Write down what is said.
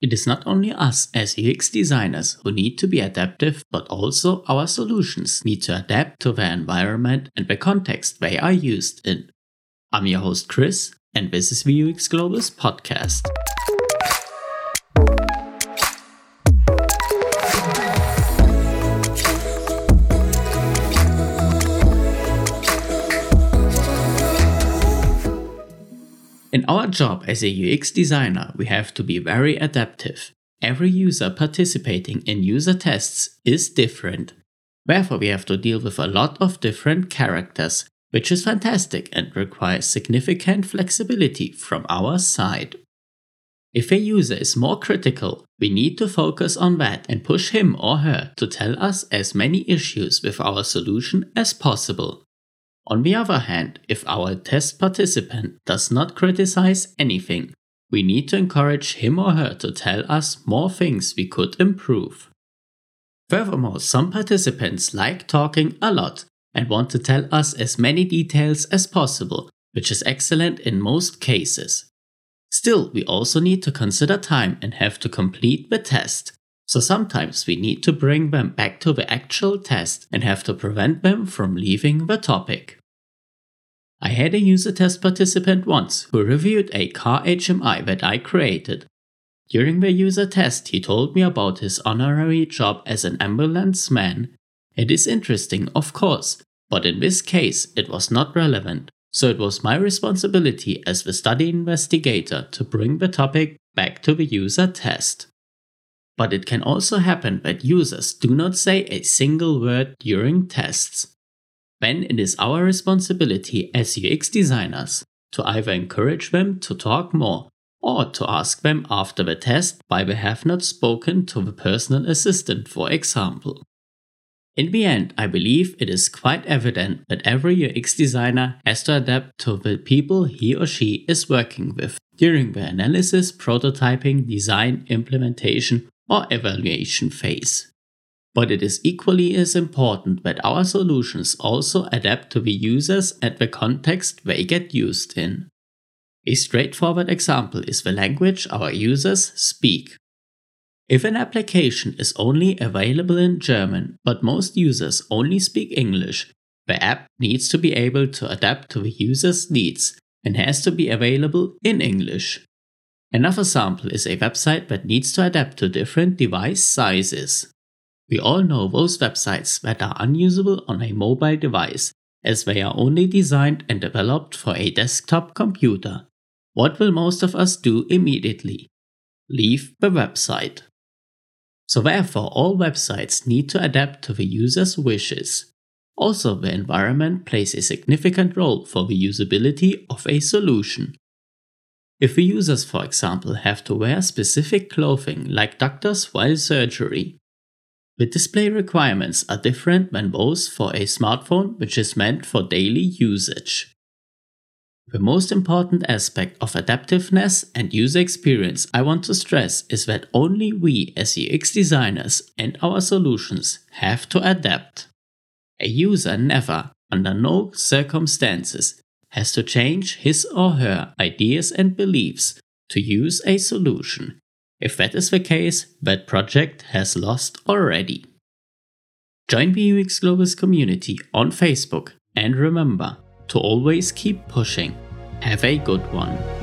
It is not only us as UX designers who need to be adaptive, but also our solutions need to adapt to the environment and the context they are used in. I'm your host Chris, and this is the UX Globus podcast. In our job as a UX designer, we have to be very adaptive. Every user participating in user tests is different. Therefore, we have to deal with a lot of different characters, which is fantastic and requires significant flexibility from our side. If a user is more critical, we need to focus on that and push him or her to tell us as many issues with our solution as possible. On the other hand, if our test participant does not criticize anything, we need to encourage him or her to tell us more things we could improve. Furthermore, some participants like talking a lot and want to tell us as many details as possible, which is excellent in most cases. Still, we also need to consider time and have to complete the test, so sometimes we need to bring them back to the actual test and have to prevent them from leaving the topic. I had a user test participant once who reviewed a car HMI that I created. During the user test, he told me about his honorary job as an ambulance man. It is interesting, of course, but in this case, it was not relevant, so it was my responsibility as the study investigator to bring the topic back to the user test. But it can also happen that users do not say a single word during tests then it is our responsibility as UX designers to either encourage them to talk more or to ask them after the test why they have not spoken to the personal assistant, for example. In the end, I believe it is quite evident that every UX designer has to adapt to the people he or she is working with during the analysis, prototyping, design, implementation, or evaluation phase. But it is equally as important that our solutions also adapt to the users and the context they get used in. A straightforward example is the language our users speak. If an application is only available in German, but most users only speak English, the app needs to be able to adapt to the user's needs and has to be available in English. Another sample is a website that needs to adapt to different device sizes. We all know those websites that are unusable on a mobile device, as they are only designed and developed for a desktop computer. What will most of us do immediately? Leave the website. So, therefore, all websites need to adapt to the user's wishes. Also, the environment plays a significant role for the usability of a solution. If the users, for example, have to wear specific clothing like doctors while surgery, the display requirements are different than those for a smartphone which is meant for daily usage. The most important aspect of adaptiveness and user experience I want to stress is that only we as UX designers and our solutions have to adapt. A user never, under no circumstances, has to change his or her ideas and beliefs to use a solution if that is the case, that project has lost already. Join the UX Globus community on Facebook and remember to always keep pushing. Have a good one.